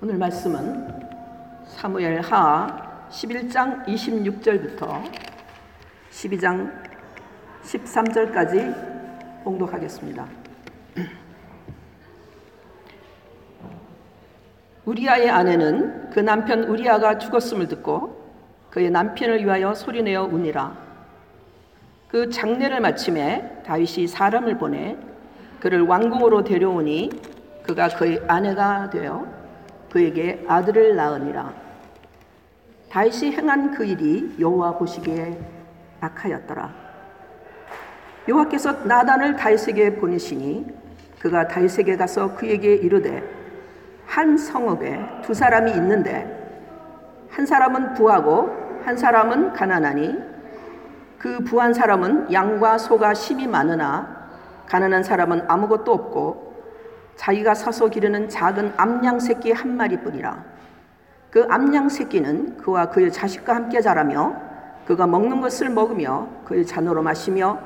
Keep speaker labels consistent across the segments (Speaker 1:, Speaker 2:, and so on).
Speaker 1: 오늘 말씀은 사무엘 하 11장 26절부터 12장 13절까지 봉독하겠습니다. 우리아의 아내는 그 남편 우리아가 죽었음을 듣고 그의 남편을 위하여 소리내어 우니라. 그 장례를 마침에 다윗이 사람을 보내 그를 왕궁으로 데려오니 그가 그의 아내가 되어 그에게 아들을 낳으니라. 다윗이 행한 그 일이 여호와 보시기에 악하였더라. 여호와께서 나단을 다윗에게 보내시니 그가 다윗에게 가서 그에게 이르되 한 성읍에 두 사람이 있는데 한 사람은 부하고 한 사람은 가난하니 그 부한 사람은 양과 소가 심히 많으나 가난한 사람은 아무것도 없고 자기가 사서 기르는 작은 암양 새끼 한 마리뿐이라. 그 암양 새끼는 그와 그의 자식과 함께 자라며 그가 먹는 것을 먹으며 그의 잔으로 마시며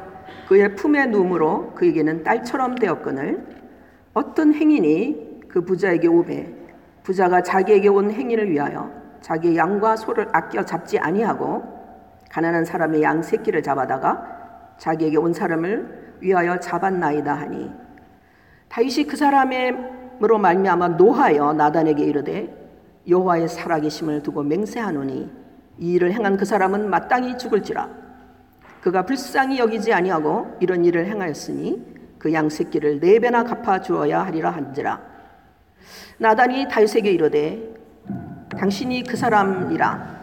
Speaker 1: 그의 품에 누우므로 그에게는 딸처럼 되었거늘. 어떤 행인이 그 부자에게 오매 부자가 자기에게 온 행인을 위하여 자기의 양과 소를 아껴 잡지 아니하고 가난한 사람의 양 새끼를 잡아다가 자기에게 온 사람을 위하여 잡았나이다 하니 다윗이 그 사람으로 말미암아 노하여 나단에게 이르되 여호와의 살아계심을 두고 맹세하노니 이 일을 행한 그 사람은 마땅히 죽을지라. 그가 불쌍히 여기지 아니하고 이런 일을 행하였으니 그 양 새끼를 네 배나 갚아 주어야 하리라 한지라. 나단이 다윗에게 이르되 당신이 그 사람이라.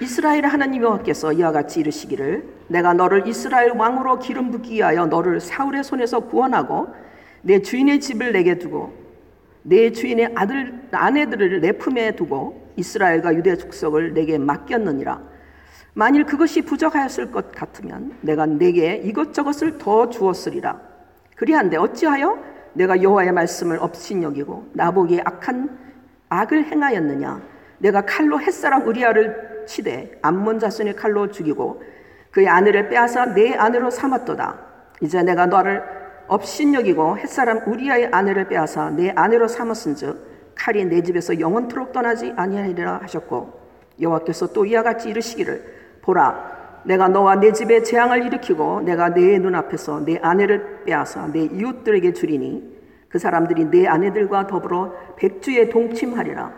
Speaker 1: 이스라엘 하나님 여호와께서 이와 같이 이르시기를 내가 너를 이스라엘 왕으로 기름 붓기 위하여 너를 사울의 손에서 구원하고 내 주인의 집을 내게 두고 내 주인의 아들 아내들을 내 품에 두고 이스라엘과 유대 족속을 내게 맡겼느니라. 만일 그것이 부족하였을 것 같으면 내가 내게 이것저것을 더 주었으리라. 그리한데 어찌하여 내가 여호와의 말씀을 업신여기고 나보기에 악한 악을 행하였느냐? 내가 칼로 햇사람 우리아를 치되 암몬 자손의 칼로 죽이고 그의 아내를 빼앗아 내 아내로 삼았도다. 이제 내가 너를 업신여기고 햇사람 우리아의 아내를 빼앗아 내 아내로 삼았은즉 칼이 내 집에서 영원토록 떠나지 아니하리라 하셨고 여호와께서 또 이와 같이 이르시기를 보라 내가 너와 내 집에 재앙을 일으키고 내가 내 눈앞에서 내 아내를 빼앗아 내 이웃들에게 주리니 그 사람들이 내 아내들과 더불어 백주에 동침하리라.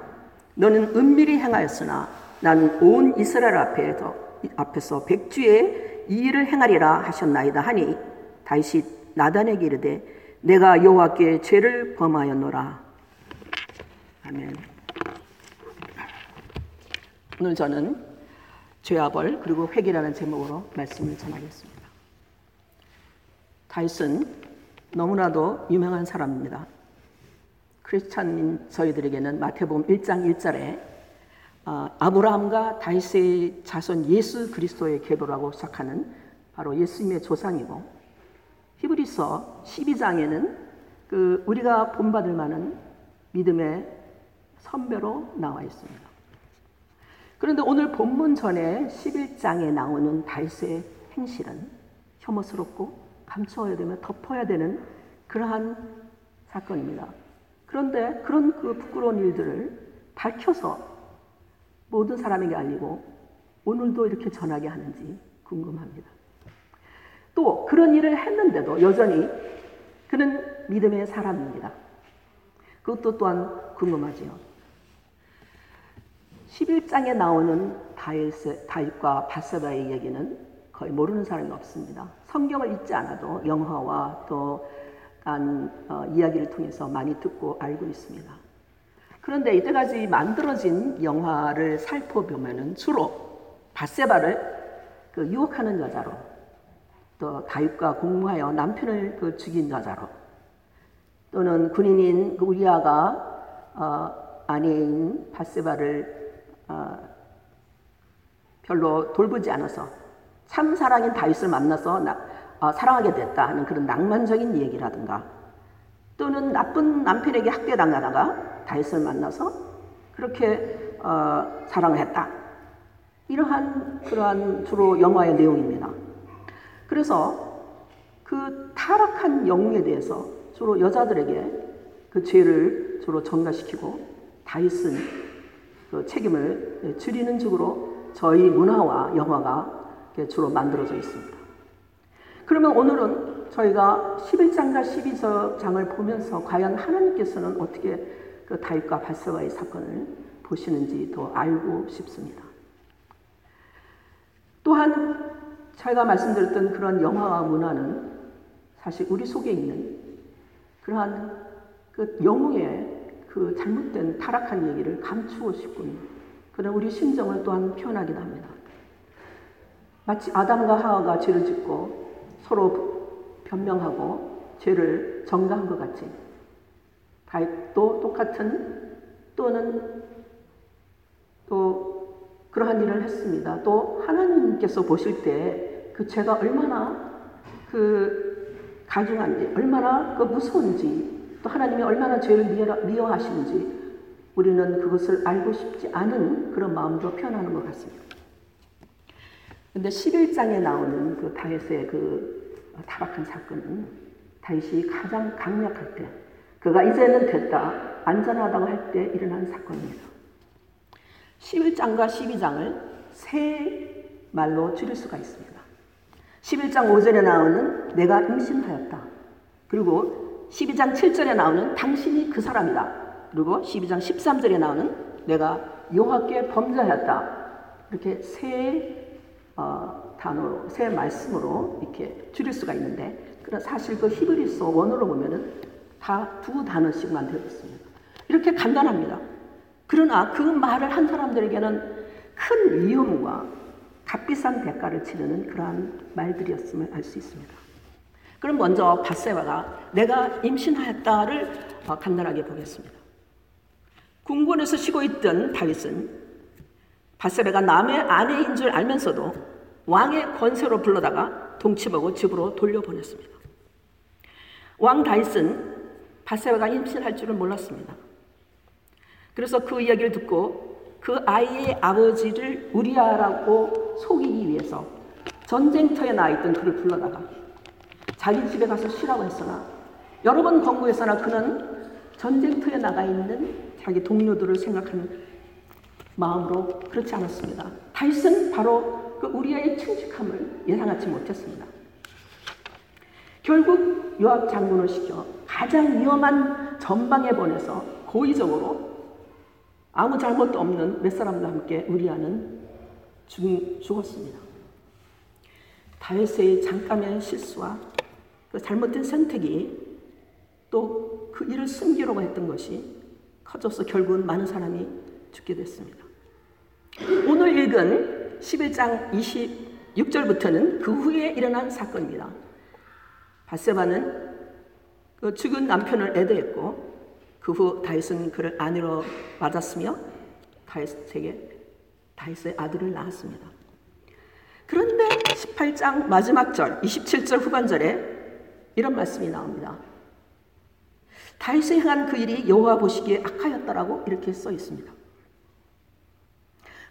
Speaker 1: 너는 은밀히 행하였으나 나는 온 이스라엘 앞에서, 앞에서 백주에 이 일을 행하리라 하셨나이다 하니 다시 나단에게 이르되 내가 여호와께 죄를 범하였노라. 아멘. 오늘 저는 죄와 벌 그리고 회개라는 제목으로 말씀을 전하겠습니다. 다윗은 너무나도 유명한 사람입니다. 크리스찬인 저희들에게는 마태복음 1장 1절에 어, 아브라함과 다윗의 자손 예수 그리스도의 계보라고 시작하는 바로 예수님의 조상이고 히브리서 12장에는 그 우리가 본받을 만한 믿음의 선배로 나와 있습니다. 그런데 오늘 본문 전에 11장에 나오는 다윗의 행실은 혐오스럽고 감추어야 되며 덮어야 되는 그러한 사건입니다. 그런데 그런 그 부끄러운 일들을 밝혀서 모든 사람에게 알리고 오늘도 이렇게 전하게 하는지 궁금합니다. 또 그런 일을 했는데도 여전히 그는 믿음의 사람입니다. 그것도 또한 궁금하지요. 11장에 나오는 다윗과 바세바의 얘기는 거의 모르는 사람이 없습니다. 성경을 읽지 않아도 영화와 또 어, 이야기를 통해서 많이 듣고 알고 있습니다. 그런데 이때까지 만들어진 영화를 살펴보면 주로 바세바를 그 유혹하는 여자로 또 다윗과 공무하여 남편을 그 죽인 여자로 또는 군인인 그 우리아가 어, 아내인 바세바를 어, 별로 돌보지 않아서 참 사랑인 다윗을 만나서 나, 어, 사랑하게 됐다 하는 그런 낭만적인 얘기라든가 또는 나쁜 남편에게 학대당하다가 다윗을 만나서 그렇게 어, 사랑을 했다. 이러한 그러한 주로 영화의 내용입니다. 그래서 그 타락한 영웅에 대해서 주로 여자들에게 그 죄를 주로 전가시키고 다윗은 그 책임을 줄이는 쪽으로 저희 문화와 영화가 주로 만들어져 있습니다. 그러면 오늘은 저희가 11장과 12장을 보면서 과연 하나님께서는 어떻게 그 다윗과 바세바의 사건을 보시는지 더 알고 싶습니다. 또한 저희가 말씀드렸던 그런 영화와 문화는 사실 우리 속에 있는 그러한 그 영웅의 그 잘못된 타락한 얘기를 감추고 싶군 그런 우리 심정을 또한 표현하긴 합니다. 마치 아담과 하와가 죄를 짓고 서로 변명하고 죄를 정당한 것 같이 다윗도 똑같은 또는 또 그러한 일을 했습니다. 또 하나님께서 보실 때 그 죄가 얼마나 그 가중한지, 얼마나 그 무서운지, 또 하나님이 얼마나 죄를 미워, 하시는지 우리는 그것을 알고 싶지 않은 그런 마음도 표현하는 것 같습니다. 근데 11장에 나오는 그 다윗의 그 타락한 사건은 다윗이 가장 강력할 때, 그가 이제는 됐다, 안전하다고 할 때 일어난 사건입니다. 11장과 12장을 세 말로 줄일 수가 있습니다. 11장 5절에 나오는 내가 임신하였다. 그리고 12장 7절에 나오는 당신이 그 사람이다. 그리고 12장 13절에 나오는 내가 여호와께 범죄하였다. 이렇게 세 어, 단어로 세 말씀으로 이렇게 줄일 수가 있는데 사실 그 히브리서 원어로 보면은 다 두 단어씩만 되어 있습니다. 이렇게 간단합니다. 그러나 그 말을 한 사람들에게는 큰 위험과 값비싼 대가를 치르는 그러한 말들이었음을 알 수 있습니다. 그럼 먼저 바세바가 내가 임신하였다를 어, 간단하게 보겠습니다. 궁궐에서 쉬고 있던 다윗은 바세바가 남의 아내인 줄 알면서도 왕의 권세로 불러다가 동치보고 집으로 돌려보냈습니다. 왕 다윗은 바세바가 임신할 줄을 몰랐습니다. 그래서 그 이야기를 듣고 그 아이의 아버지를 우리아라고 속이기 위해서 전쟁터에 나 있던 그를 불러다가 자기 집에 가서 쉬라고 했으나 여러 번 권고했으나 그는 전쟁터에 나가 있는 자기 동료들을 생각하는 마음으로 그렇지 않았습니다. 다윗은 바로 그 우리아의 칭직함을 예상하지 못했습니다. 결국 요압 장군을 시켜 가장 위험한 전방에 보내서 고의적으로 아무 잘못도 없는 몇 사람과 함께 우리아는 죽, 죽었습니다. 다윗의 잠깐의 실수와 그 잘못된 선택이 또 그 일을 숨기려고 했던 것이 커져서 결국은 많은 사람이 죽게 됐습니다. 오늘 읽은 11장 26절부터는 그 후에 일어난 사건입니다. 바세바는 그 죽은 남편을 애도했고 그 후 다윗은 그를 아내로 맞았으며 다윗에게 다윗의 아들을 낳았습니다. 그런데 18장 마지막 절, 27절 후반절에 이런 말씀이 나옵니다. 다윗이 행한 그 일이 여호와 보시기에 악하였다라고 이렇게 써 있습니다.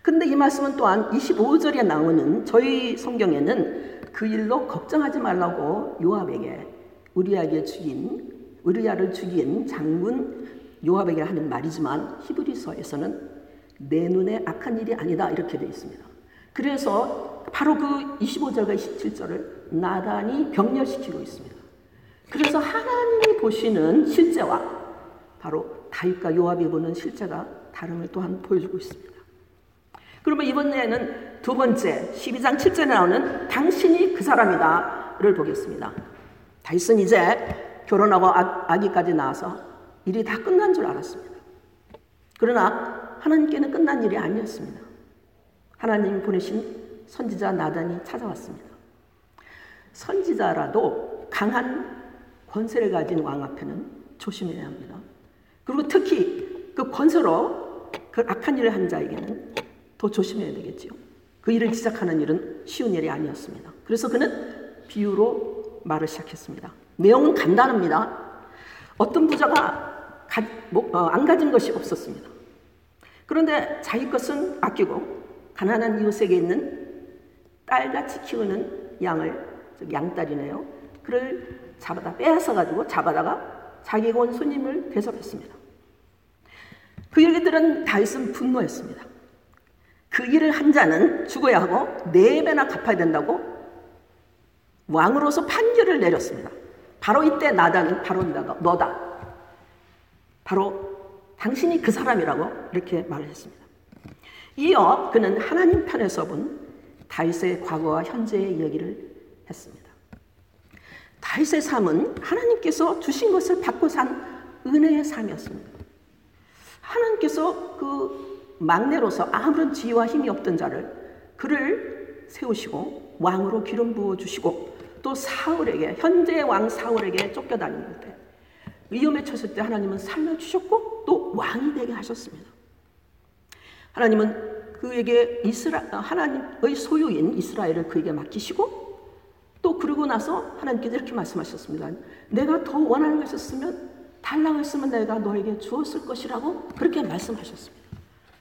Speaker 1: 근데 이 말씀은 또한 25절에 나오는 저희 성경에는 그 일로 걱정하지 말라고 요압에게 우리에게 죽인 우리아를 죽인 장군 요압에게 하는 말이지만 히브리서에서는 내 눈에 악한 일이 아니다 이렇게 되어 있습니다. 그래서 바로 그 25절과 27절을 나단이 병렬시키고 있습니다. 그래서 하나님이 보시는 실제와 바로 다윗과 요압이 보는 실제가 다름을 또한 보여주고 있습니다. 그러면 이번에는 두 번째 12장 7절에 나오는 당신이 그 사람이다를 보겠습니다. 다윗은 이제 결혼하고 아, 기까지 낳아서 일이 다 끝난 줄 알았습니다. 그러나 하나님께는 끝난 일이 아니었습니다. 하나님 보내신 선지자 나단이 찾아왔습니다. 선지자라도 강한 권세를 가진 왕 앞에는 조심해야 합니다. 그리고 특히 그 권세로 그 악한 일을 한 자에게는 더 조심해야 되겠지요. 그 일을 시작하는 일은 쉬운 일이 아니었습니다. 그래서 그는 비유로 말을 시작했습니다. 내용은 간단합니다. 어떤 부자가 가, 뭐, 어, 안 가진 것이 없었습니다. 그런데 자기 것은 아끼고 가난한 이웃에게 있는 딸같이 키우는 양을 양딸이네요. 그를 잡아다 빼앗아 가지고 잡아다가 자기가 온 손님을 대접했습니다. 그 얘기 들은 다윗은 분노했습니다. 그 일을 한 자는 죽어야 하고 네 배나 갚아야 된다고 왕으로서 판결을 내렸습니다. 바로 이때 나단은 바로 너다. 바로 당신이 그 사람이라고 이렇게 말을 했습니다. 이어 그는 하나님 편에서 본 다윗의 과거와 현재의 이야기를 했습니다. 다윗의 삶은 하나님께서 주신 것을 받고 산 은혜의 삶이었습니다. 하나님께서 그 막내로서 아무런 지혜와 힘이 없던 자를 그를 세우시고 왕으로 기름 부어 주시고 또 사울에게 현재 왕 사울에게 쫓겨다니는 때 위험에 처했을 때 하나님은 살려 주셨고 또 왕이 되게 하셨습니다. 하나님은 그에게 이스라 하나님의 소유인 이스라엘을 그에게 맡기시고 또 그러고 나서 하나님께서 이렇게 말씀하셨습니다. 내가 더 원하는 것이 있으면 달라고 했으면 내가 너에게 주었을 것이라고 그렇게 말씀하셨습니다.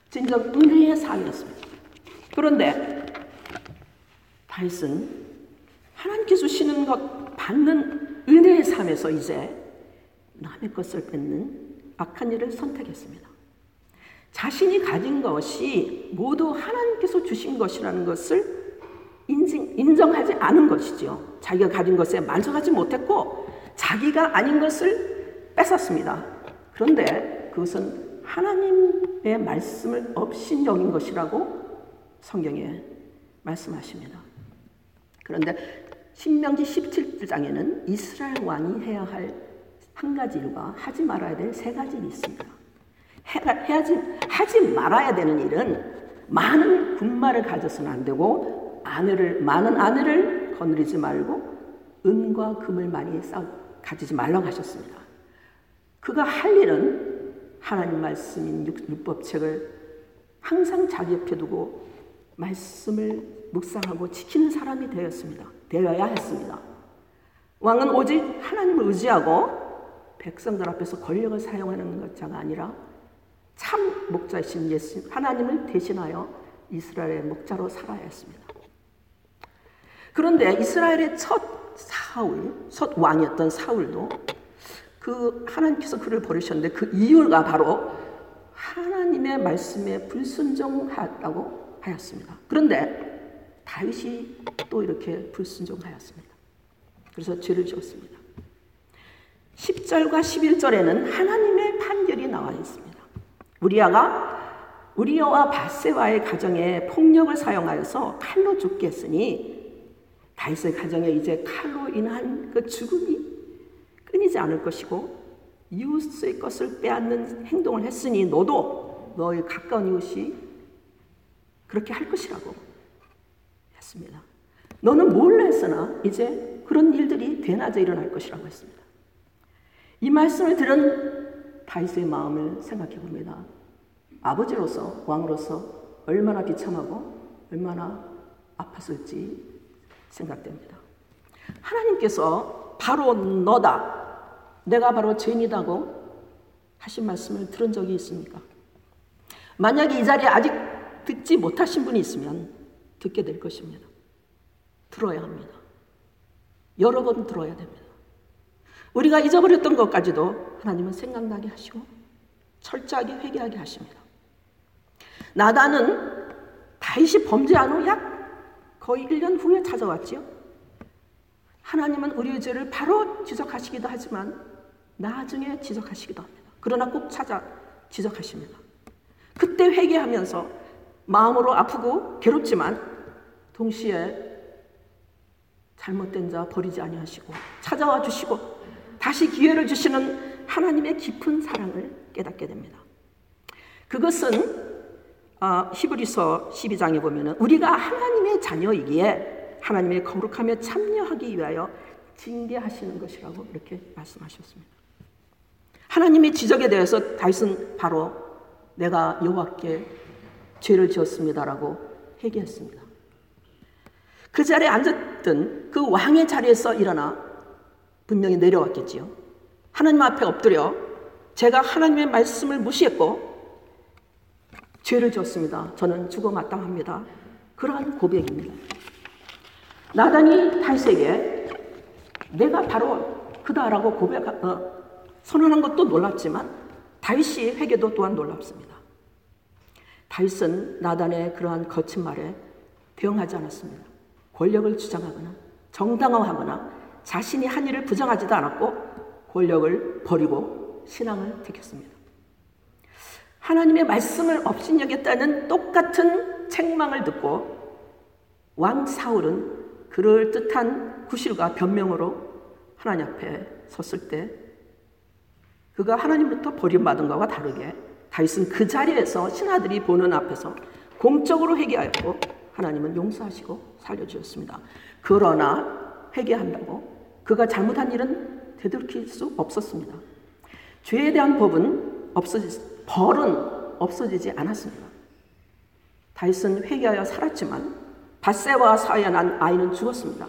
Speaker 1: 진정 은혜의 삶이었습니다. 그런데 다윗은 하나님께 주시는 것 받는 은혜의 삶에서 이제 남의 것을 뺏는 악한 일을 선택했습니다. 자신이 가진 것이 모두 하나님께서 주신 것이라는 것을 인정, 인정하지 않은 것이죠. 자기가 가진 것에 만족하지 못했고 자기가 아닌 것을 뺏었습니다. 그런데 그것은 하나님의 말씀을 업신여긴 것이라고 성경에 말씀하십니다. 그런데 신명기 17장에는 이스라엘 왕이 해야 할 한 가지 일과 하지 말아야 될 세 가지 일이 있습니다. 해야지, 하지 말아야 되는 일은 많은 군마를 가져서는 안 되고 아내를 많은 아내를 거느리지 말고 은과 금을 많이 쌓 가지지 말라고 하셨습니다. 그가 할 일은 하나님 말씀인 율법책을 항상 자기 옆에 두고 말씀을 묵상하고 지키는 사람이 되었습니다. 되어야 했습니다. 왕은 오직 하나님을 의지하고 백성들 앞에서 권력을 사용하는 것자가 아니라 참 목자이신 예수 하나님을 대신하여 이스라엘의 목자로 살아야 했습니다. 그런데 이스라엘의 첫 사울, 첫 왕이었던 사울도 그 하나님께서 그를 버리셨는데 그 이유가 바로 하나님의 말씀에 불순종하였다고 하였습니다. 그런데 다윗이 또 이렇게 불순종하였습니다. 그래서 죄를 지었습니다. 10절과 11절에는 하나님의 판결이 나와 있습니다. 우리아가 우리아와 바세와의 가정에 폭력을 사용하여서 칼로 죽게 했으니 다윗의 가정에 이제 칼로 인한 그 죽음이 끊이지 않을 것이고 이웃의 것을 빼앗는 행동을 했으니 너도 너의 가까운 이웃이 그렇게 할 것이라고 했습니다. 너는 몰래 했으나 이제 그런 일들이 대낮에 일어날 것이라고 했습니다. 이 말씀을 들은 다윗의 마음을 생각해 봅니다. 아버지로서 왕으로서 얼마나 비참하고 얼마나 아팠을지 생각됩니다. 하나님께서 바로 너다. 내가 바로 죄인이다고 하신 말씀을 들은 적이 있습니까? 만약에 이 자리에 아직 듣지 못하신 분이 있으면 듣게 될 것입니다. 들어야 합니다. 여러 번 들어야 됩니다. 우리가 잊어버렸던 것까지도 하나님은 생각나게 하시고 철저하게 회개하게 하십니다. 나단은 다윗이 범죄한 후 약 거의 1년 후에 찾아왔지요. 하나님은 우리의 죄를 바로 지적하시기도 하지만 나중에 지적하시기도 합니다. 그러나 꼭 찾아 지적하십니다. 그때 회개하면서 마음으로 아프고 괴롭지만 동시에 잘못된 자 버리지 아니하시고 찾아와 주시고 다시 기회를 주시는 하나님의 깊은 사랑을 깨닫게 됩니다. 그것은 어, 히브리서 12장에 보면은 우리가 하나님의 자녀이기에 하나님의 거룩하며 참여하기 위하여 징계하시는 것이라고 이렇게 말씀하셨습니다. 하나님의 지적에 대해서 다윗은 바로 내가 여호와께 죄를 지었습니다라고 회개했습니다. 그 자리에 앉았던 그 왕의 자리에서 일어나 분명히 내려왔겠지요. 하나님 앞에 엎드려 제가 하나님의 말씀을 무시했고 죄를 졌습니다. 저는 죽어 마땅합니다. 그러한 고백입니다. 나단이 다윗에게 내가 바로 그다라고 고백 어, 선언한 것도 놀랐지만 다윗이 회개도 또한 놀랍습니다. 다윗은 나단의 그러한 거친 말에 대응하지 않았습니다. 권력을 주장하거나 정당화하거나 자신이 한 일을 부정하지도 않았고 권력을 버리고 신앙을 지켰습니다. 하나님의 말씀을 업신여겼다는 똑같은 책망을 듣고 왕 사울은 그럴듯한 구실과 변명으로 하나님 앞에 섰을 때 그가 하나님부터 버림받은 것과 다르게 다윗은 그 자리에서 신하들이 보는 앞에서 공적으로 회개하였고 하나님은 용서하시고 살려주셨습니다. 그러나 회개한다고 그가 잘못한 일은 되돌릴 수 없었습니다. 죄에 대한 법은 없어지, 벌은 없어지지 않았습니다. 다윗은 회개하여 살았지만 바세와 난 아이는 죽었습니다.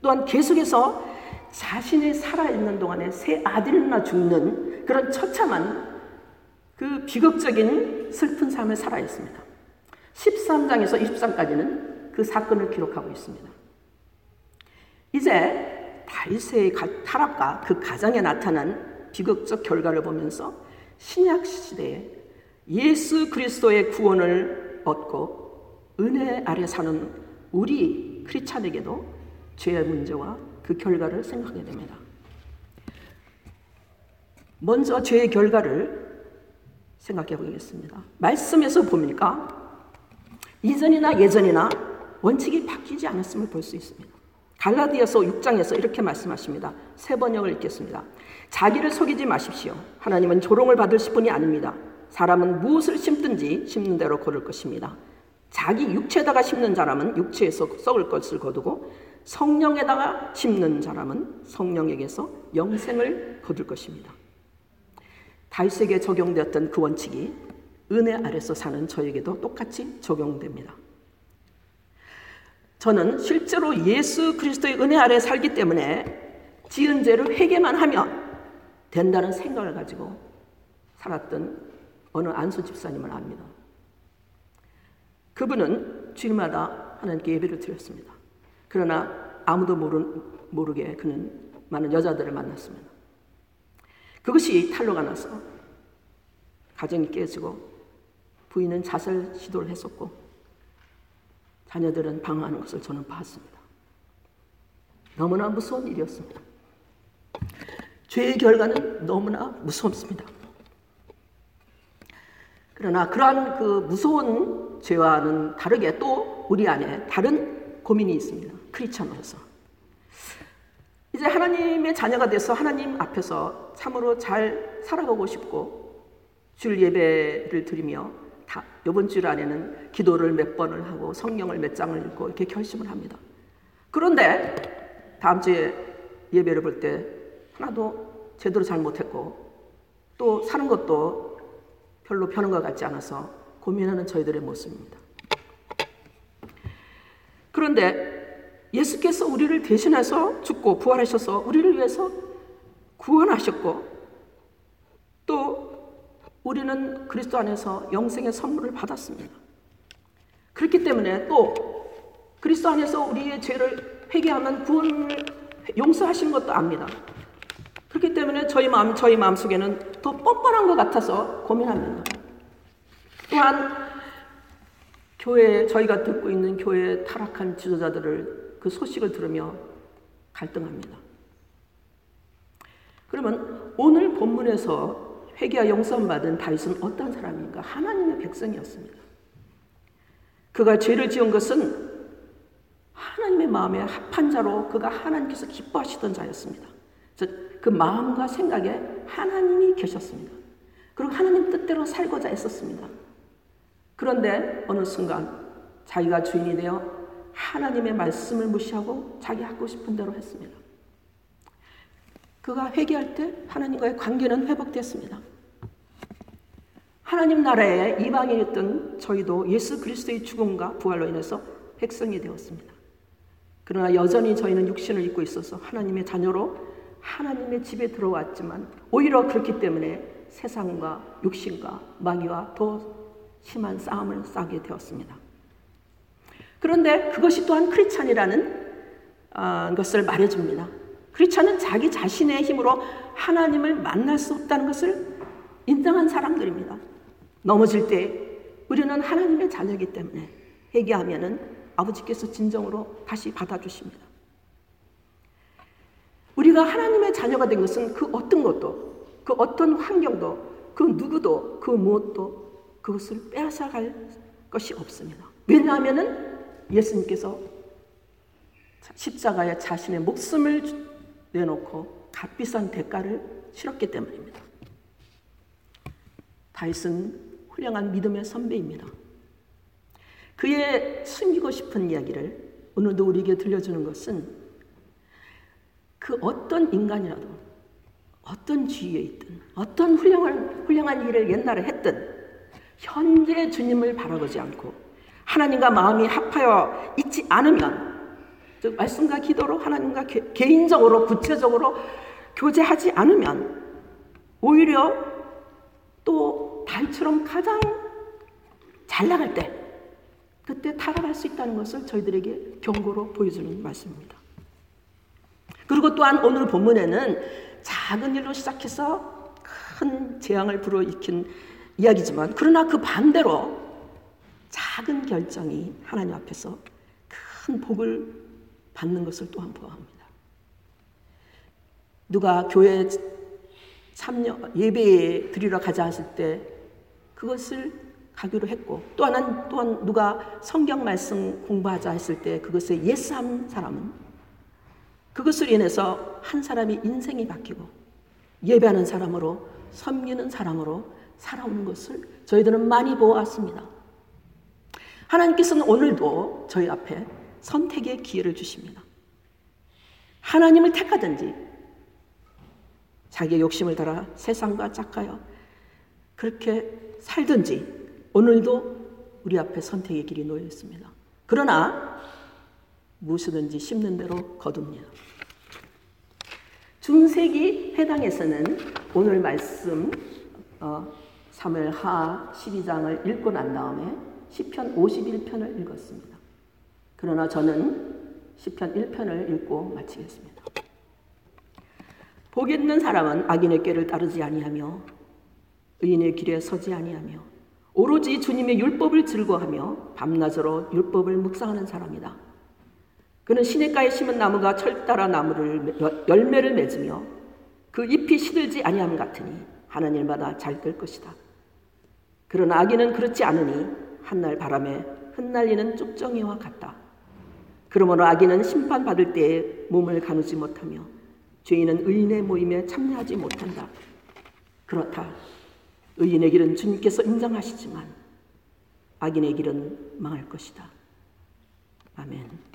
Speaker 1: 또한 계속해서 자신이 살아있는 동안에 새 아들이나 죽는 그런 처참한 그 비극적인 슬픈 삶을 살아있습니다. 13장에서 23까지는 그 사건을 기록하고 있습니다. 이제 다윗의 타락과 그 가정에 나타난 비극적 결과를 보면서 신약 시대에 예수 그리스도의 구원을 얻고 은혜 아래 사는 우리 크리스찬에게도 죄의 문제와 그 결과를 생각하게 됩니다. 먼저 죄의 결과를 생각해 보겠습니다. 말씀에서 보니까 이전이나 예전이나 원칙이 바뀌지 않았음을 볼 수 있습니다. 갈라디아서 6장에서 이렇게 말씀하십니다. 세 번역을 읽겠습니다. 자기를 속이지 마십시오. 하나님은 조롱을 받으실 분이 아닙니다. 사람은 무엇을 심든지 심는 대로 거둘 것입니다. 자기 육체에다가 심는 사람은 육체에서 썩을 것을 거두고 성령에다가 심는 사람은 성령에게서 영생을 거둘 것입니다. 다윗에게 적용되었던 그 원칙이 은혜 아래서 사는 저에게도 똑같이 적용됩니다. 저는 실제로 예수 그리스도의 은혜 아래 살기 때문에 지은 죄를 회개만 하면 된다는 생각을 가지고 살았던 어느 안수 집사님을 압니다. 그분은 주일마다 하나님께 예배를 드렸습니다. 그러나 아무도 모르, 모르게 그는 많은 여자들을 만났습니다. 그것이 탈로가 나서 가정이 깨지고 부인은 자살 시도를 했었고 자녀들은 방황하는 것을 저는 봤습니다. 너무나 무서운 일이었습니다. 죄의 결과는 너무나 무섭습니다. 그러나 그러한 그 무서운 죄와는 다르게 또 우리 안에 다른 고민이 있습니다. 크리스천으로서. 이제 하나님의 자녀가 돼서 하나님 앞에서 참으로 잘 살아가고 싶고 줄 예배를 드리며 다 이번 주 안에는 기도를 몇 번을 하고 성경을 몇 장을 읽고 이렇게 결심을 합니다. 그런데 다음 주에 예배를 볼 때 하나도 제대로 잘 못했고 또 사는 것도 별로 편한 것 같지 않아서 고민하는 저희들의 모습입니다. 그런데 예수께서 우리를 대신해서 죽고 부활하셔서 우리를 위해서 구원하셨고 또 우리는 그리스도 안에서 영생의 선물을 받았습니다. 그렇기 때문에 또 그리스도 안에서 우리의 죄를 회개하면 구원을 용서하시는 것도 압니다. 그렇기 때문에 저희 마음, 저희 마음 속에는 더 뻔뻔한 것 같아서 고민합니다. 또한 교회 저희가 듣고 있는 교회 타락한 지도자들을 그 소식을 들으며 갈등합니다. 그러면 오늘 본문에서 회개와 용서받은 다윗은 어떤 사람인가? 하나님의 백성이었습니다. 그가 죄를 지은 것은 하나님의 마음에 합한 자로 그가 하나님께서 기뻐하시던 자였습니다. 그 마음과 생각에 하나님이 계셨습니다. 그리고 하나님 뜻대로 살고자 했었습니다. 그런데 어느 순간 자기가 주인이 되어 하나님의 말씀을 무시하고 자기 하고 싶은 대로 했습니다. 그가 회개할 때 하나님과의 관계는 회복됐습니다. 하나님 나라의 이방인이었던 저희도 예수 그리스도의 죽음과 부활로 인해서 백성이 되었습니다. 그러나 여전히 저희는 육신을 입고 있어서 하나님의 자녀로 하나님의 집에 들어왔지만 오히려 그렇기 때문에 세상과 육신과 마귀와 더 심한 싸움을 싸게 되었습니다. 그런데 그것이 또한 크리찬이라는 어, 것을 말해줍니다. 크리찬은 자기 자신의 힘으로 하나님을 만날 수 없다는 것을 인정한 사람들입니다. 넘어질 때 우리는 하나님의 자녀이기 때문에 회개하면은 아버지께서 진정으로 다시 받아주십니다. 우리가 하나님의 자녀가 된 것은 그 어떤 것도, 그 어떤 환경도, 그 누구도, 그 무엇도 그것을 빼앗아갈 것이 없습니다. 왜냐하면은 예수님께서 십자가에 자신의 목숨을 내놓고 값비싼 대가를 치렀기 때문입니다. 다윗은 훌륭한 믿음의 선배입니다. 그의 숨기고 싶은 이야기를 오늘도 우리에게 들려주는 것은 그 어떤 인간이라도 어떤 주위에 있든 어떤 훌륭한, 훌륭한 일을 옛날에 했든 현재 주님을 바라보지 않고 하나님과 마음이 합하여 있지 않으면 즉 말씀과 기도로 하나님과 개, 개인적으로 구체적으로 교제하지 않으면 오히려 또 달처럼 가장 잘 나갈 때 그때 타락할 수 있다는 것을 저희들에게 경고로 보여주는 말씀입니다. 그리고 또한 오늘 본문에는 작은 일로 시작해서 큰 재앙을 불어일으킨 이야기지만 그러나 그 반대로 작은 결정이 하나님 앞에서 큰 복을 받는 것을 또한 보아합니다. 누가 교회 참여 예배에 드리러 가자 하실 때 그것을 가기로 했고 또 하나는 또한 누가 성경 말씀 공부하자 했을 때 그것에 예스한 사람은 그것을 인해서 한 사람이 인생이 바뀌고 예배하는 사람으로 섬기는 사람으로 살아오는 것을 저희들은 많이 보았습니다. 하나님께서는 오늘도 저희 앞에 선택의 기회를 주십니다. 하나님을 택하든지 자기의 욕심을 따라 세상과 짝하여 그렇게 살든지 오늘도 우리 앞에 선택의 길이 놓여 있습니다. 그러나 무엇이든지 심는 대로 거둡니다. 중세기 회당에서는 오늘 말씀 어, 3월 하 12장을 읽고 난 다음에 시편 51편을 읽었습니다. 그러나 저는 시편 1편을 읽고 마치겠습니다. 복 있는 사람은 악인의 꾀를 따르지 아니하며 의인의 길에 서지 아니하며 오로지 주님의 율법을 즐거하며 밤낮으로 율법을 묵상하는 사람이다. 그는 시냇가에 심은 나무가 철따라 나무를 열매를 맺으며 그 잎이 시들지 아니함 같으니 하나님마다 잘 될 것이다. 그러나 악인은 그렇지 않으니 한날 바람에 흩날리는 쭉정이와 같다. 그러므로 악인은 심판받을 때에 몸을 가누지 못하며 죄인은 의인의 모임에 참여하지 못한다. 그렇다. 의인의 길은 주님께서 인정하시지만 악인의 길은 망할 것이다. 아멘.